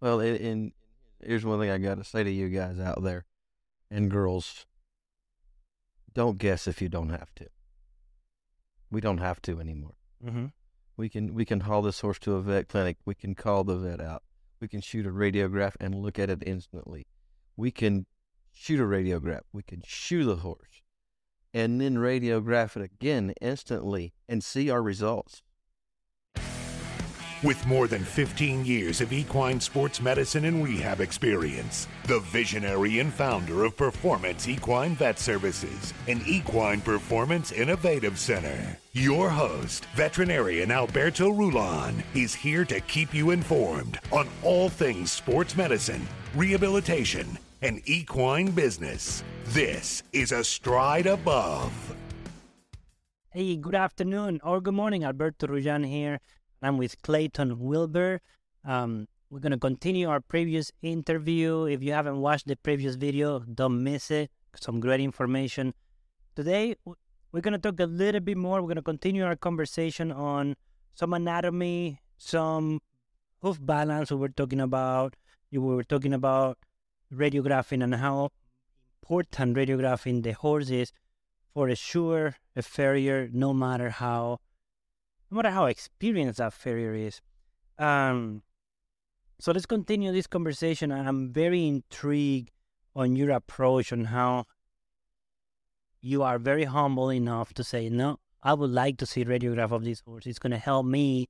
Well, and, and here's one thing I got to say to you guys out there and girls don't guess if you don't have to. We don't have to anymore. Mm-hmm. We can we can haul this horse to a vet clinic. We can call the vet out. We can shoot a radiograph and look at it instantly. We can shoot a radiograph. We can shoe the horse and then radiograph it again instantly and see our results. With more than 15 years of equine sports medicine and rehab experience, the visionary and founder of Performance Equine Vet Services and Equine Performance Innovative Center, your host, veterinarian Alberto Rullan, is here to keep you informed on all things sports medicine, rehabilitation, and equine business. This is a stride above. Hey, good afternoon or good morning. Alberto Rullan here. I'm with Clayton Wilber. Um, we're going to continue our previous interview. If you haven't watched the previous video, don't miss it. Some great information. Today, we're going to talk a little bit more. We're going to continue our conversation on some anatomy, some hoof balance we were talking about. We were talking about radiographing and how important radiographing the horse is for a sure a farrier, no matter how no matter how experienced that farrier is. Um, so let's continue this conversation. I'm very intrigued on your approach on how you are very humble enough to say, no, I would like to see radiograph of this horse. It's going to help me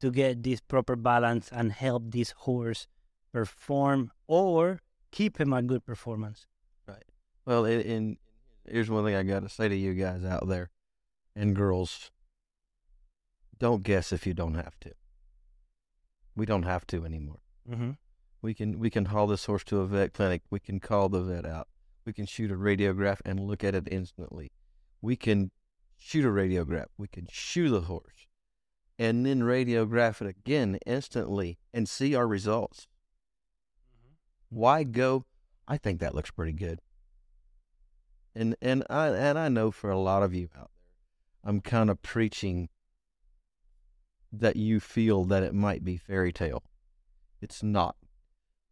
to get this proper balance and help this horse perform or keep him a good performance. Right. Well, and here's one thing I got to say to you guys out there and girls don't guess if you don't have to. We don't have to anymore. Mm-hmm. We can we can haul this horse to a vet clinic. We can call the vet out. We can shoot a radiograph and look at it instantly. We can shoot a radiograph. We can shoe the horse, and then radiograph it again instantly and see our results. Mm-hmm. Why go? I think that looks pretty good. And and I and I know for a lot of you out there, I'm kind of preaching that you feel that it might be fairy tale. It's not.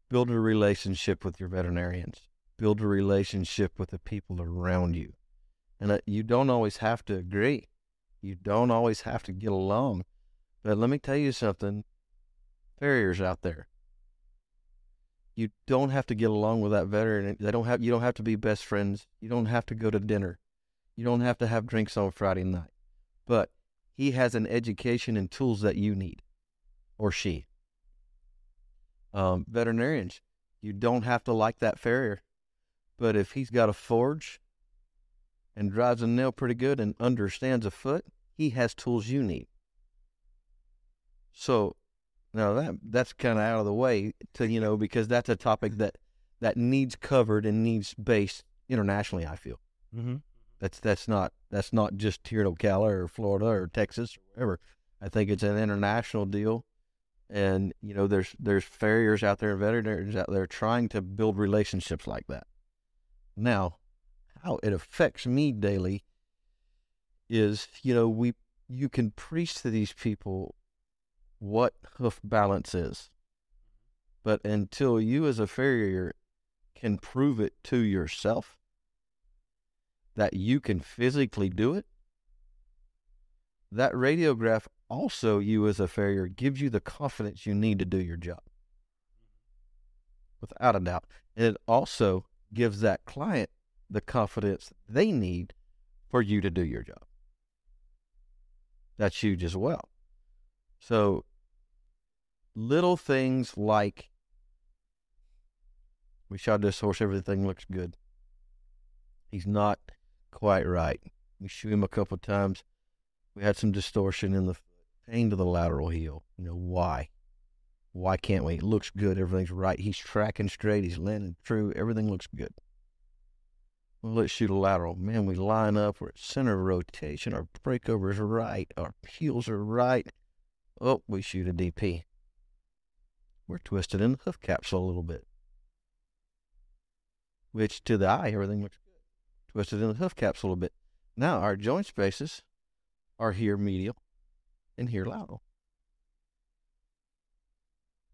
Build a relationship with your veterinarians. Build a relationship with the people around you. And uh, you don't always have to agree. You don't always have to get along. But let me tell you something farriers out there. You don't have to get along with that veterinarian. They don't have you don't have to be best friends. You don't have to go to dinner. You don't have to have drinks on Friday night. But he has an education and tools that you need, or she. Um, veterinarians, you don't have to like that farrier, but if he's got a forge and drives a nail pretty good and understands a foot, he has tools you need. So now that that's kind of out of the way to you know because that's a topic that that needs covered and needs based internationally. I feel. Mm-hmm. That's that's not that's not just here in Ocala or Florida or Texas or wherever. I think it's an international deal, and you know there's there's farriers out there and veterinarians out there trying to build relationships like that. Now, how it affects me daily is you know we you can preach to these people what hoof balance is, but until you as a farrier can prove it to yourself that you can physically do it, that radiograph also, you as a farrier, gives you the confidence you need to do your job. Without a doubt. And it also gives that client the confidence they need for you to do your job. That's huge as well. So, little things like we shot this horse, everything looks good. He's not quite right. We shoot him a couple times. We had some distortion in the pain to the lateral heel. You know, why? Why can't we? It looks good. Everything's right. He's tracking straight. He's landing true. Everything looks good. Well, let's shoot a lateral. Man, we line up. We're at center of rotation. Our breakover is right. Our heels are right. Oh, we shoot a DP. We're twisted in the hoof capsule a little bit. Which to the eye, everything looks twisted in the hoof caps a little bit. Now our joint spaces are here medial and here lateral.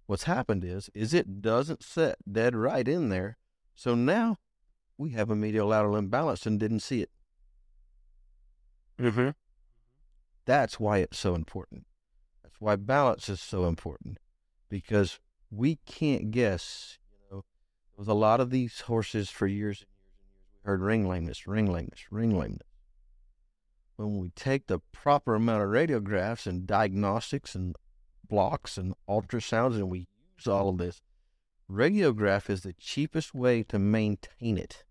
What's happened is, is it doesn't set dead right in there. So now we have a medial lateral imbalance and didn't see it. Mm-hmm. That's why it's so important. That's why balance is so important because we can't guess. You know, was a lot of these horses for years heard ring lameness, ring lameness, ring lameness. When we take the proper amount of radiographs and diagnostics and blocks and ultrasounds and we use all of this, radiograph is the cheapest way to maintain it.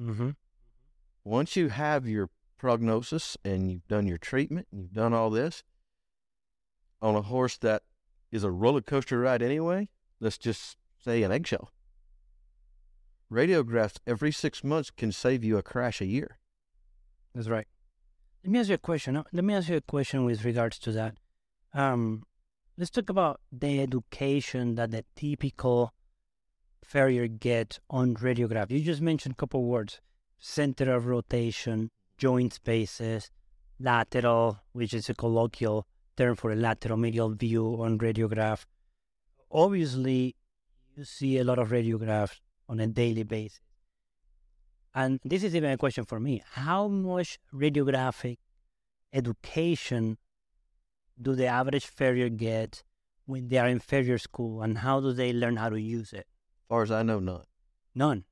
Mm-hmm. Once you have your prognosis and you've done your treatment and you've done all this on a horse that is a roller coaster ride anyway, let's just say an eggshell. Radiographs every six months can save you a crash a year. That's right. Let me ask you a question. Let me ask you a question with regards to that. Um, let's talk about the education that the typical farrier gets on radiograph. You just mentioned a couple words: center of rotation, joint spaces, lateral, which is a colloquial term for a lateral medial view on radiograph. Obviously, you see a lot of radiographs on a daily basis. And this is even a question for me. How much radiographic education do the average farrier get when they are in farrier school and how do they learn how to use it? As far as I know, none. None.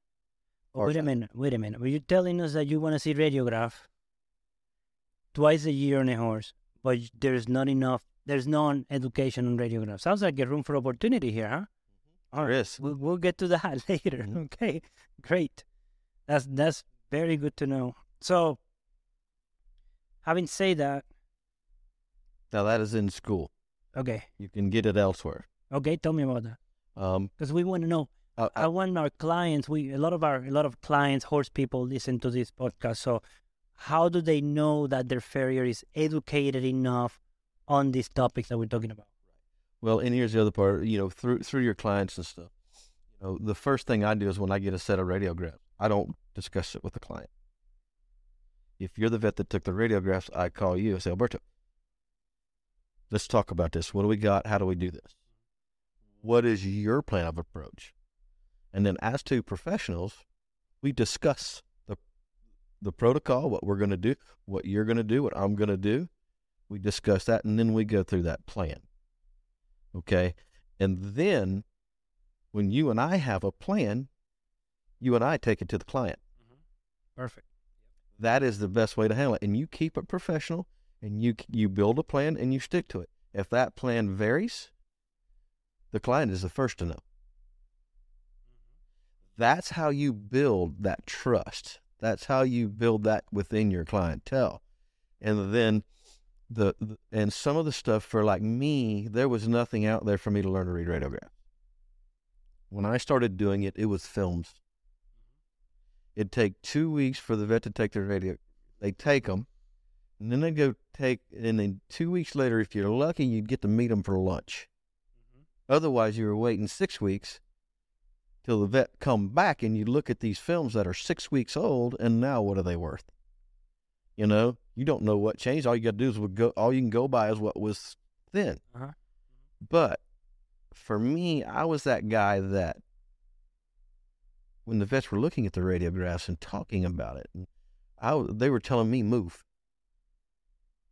Or wait a minute, wait a minute. Were you telling us that you want to see radiograph twice a year on a horse, but there's not enough, there's no education on radiograph? Sounds like a room for opportunity here, huh? All There is. We'll, we'll get to that later. Mhm. Okay, great. That's that's very good to know. So, having said that, Now that is in school. okay, You can get it elsewhere. okay, tell me about that Um, because we want to know. uh, I want our clients. We a lot of our a lot of clients, horse people, listen to this podcast. So, how do they know that their farrier is educated enough on these topics that we're talking about? Well, and here's the other part. You know, through through your clients and stuff. You know, the first thing I do is when I get a set of radiographs, I don't discuss it with the client. If you're the vet that took the radiographs, I call you and say, Alberto, let's talk about this. What do we got? How do we do this? What is your plan of approach? And then, as to professionals, we discuss the the protocol, what we're going to do, what you're going to do, what I'm going to do. We discuss that, and then we go through that plan. Okay. And then when you and I have a plan, you and I take it to the client. Mm-hmm. Perfect. That is the best way to handle it. And you keep it professional and you you build a plan and you stick to it. If that plan varies, the client is the first to know. Mm-hmm. That's how you build that trust. That's how you build that within your clientele. And then the, the and some of the stuff for like me, there was nothing out there for me to learn to read radiograph. When I started doing it, it was films. It'd take two weeks for the vet to take their radio. They take them, and then they go take, and then two weeks later, if you're lucky, you'd get to meet them for lunch. Mm-hmm. Otherwise, you were waiting six weeks till the vet come back, and you look at these films that are six weeks old, and now what are they worth? You know, you don't know what changed. All you got to do is what go. All you can go by is what was then. Uh-huh. But for me, I was that guy that when the vets were looking at the radiographs and talking about it, and I, they were telling me move.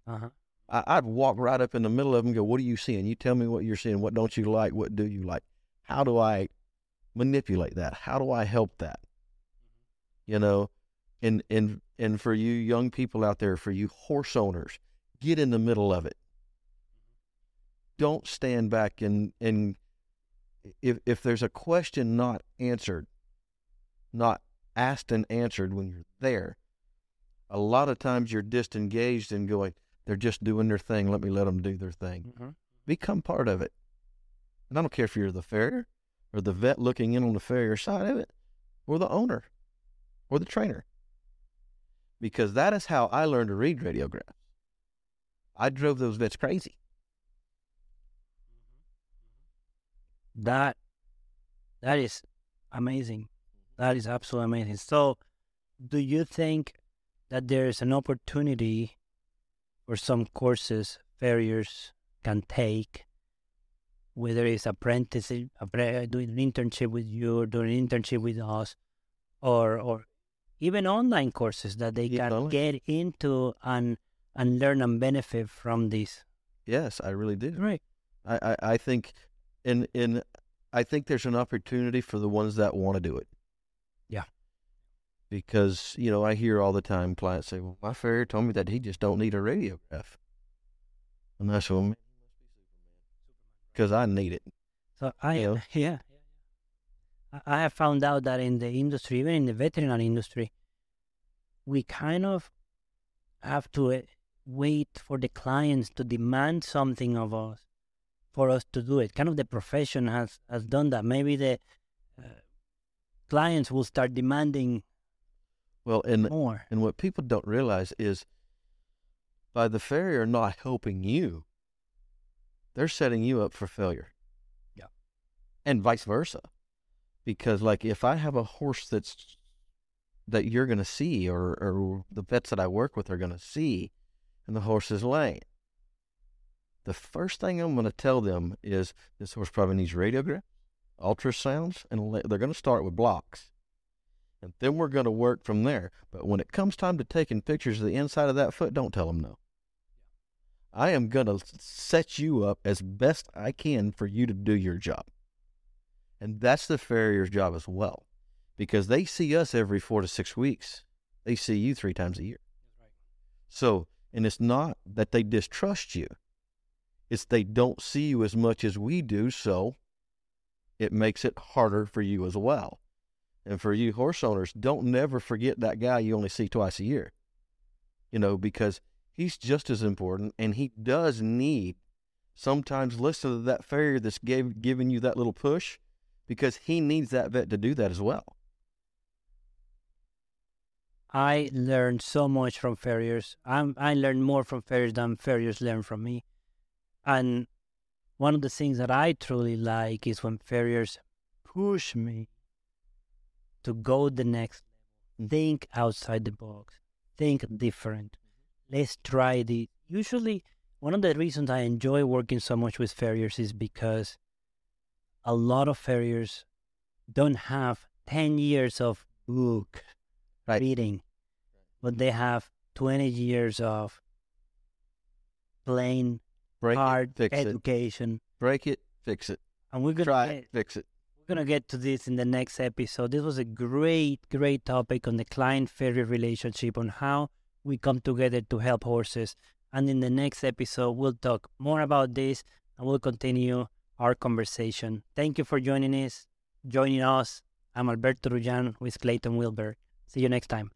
Uh huh. I, I'd walk right up in the middle of them and go, What are you seeing? You tell me what you're seeing. What don't you like? What do you like? How do I manipulate that? How do I help that? You know, and, and, and for you young people out there, for you horse owners, get in the middle of it. Don't stand back and, and if, if there's a question not answered, not asked and answered when you're there, a lot of times you're disengaged and going, they're just doing their thing. Let me let them do their thing. Mm-hmm. Become part of it. And I don't care if you're the farrier or the vet looking in on the farrier side of it or the owner or the trainer. Because that is how I learned to read radiographs. I drove those vets crazy. That that is amazing. That is absolutely amazing. So, do you think that there is an opportunity for some courses farriers can take whether it's apprenticeship, appre- doing an internship with you, or doing an internship with us, or or even online courses that they Yeah, can online. get into and and learn and benefit from this. Yes, I really do. Right. I, I, I think in in I think there's an opportunity for the ones that want to do it. Yeah. Because, you know, I hear all the time clients say, Well, my farrier told me that he just don't need a radiograph. And I said, because I need it. So I You know? yeah. I- have found out that in the industry, even in the veterinary industry, we kind of have to uh, wait for the clients to demand something of us for us to do it. Kind of the profession has has done that. Maybe the uh, clients will start demanding Well, and more. and what people don't realize is by the farrier not helping you, they're setting you up for failure. Yeah. And vice versa. Because like if I have a horse that's that you're gonna see or, or the vets that I work with are gonna see and the horse is lame. The first thing I'm gonna tell them is this horse probably needs radiograph, ultrasounds, and they're gonna start with blocks. And then we're going to work from there. But when it comes time to taking pictures of the inside of that foot, don't tell them no. I am going to set you up as best I can for you to do your job. And that's the farrier's job as well. Because they see us every four to six weeks. They see you three times a year. So, and it's not that they distrust you. It's they don't see you as much as we do, so it makes it harder for you as well. And for you horse owners, don't never forget that guy you only see twice a year. You know, because he's just as important and he does need sometimes listen to that farrier that's gave, giving you that little push because he needs that vet to do that as well. I learned so much from farriers. I'm, I learned more from farriers than farriers learn from me. And one of the things that I truly like is when farriers push me to go the next level, think outside the box, think different. Let's try this. Usually, one of the reasons I enjoy working so much with farriers is because a lot of farriers don't have 10 years of book Right. reading, but mm-hmm. they have 20 years of plain Break hard it, fix it. education. Break it, fix it. And we're gonna Try get, it, fix it. we're gonna get to this in the next episode. This was a great, great topic on the client farrier relationship on how we come together to help horses. And in the next episode, we'll talk more about this and we'll continue our conversation. Thank you for joining us. Joining us. I'm Alberto Rullan with Clayton Wilber. See you next time.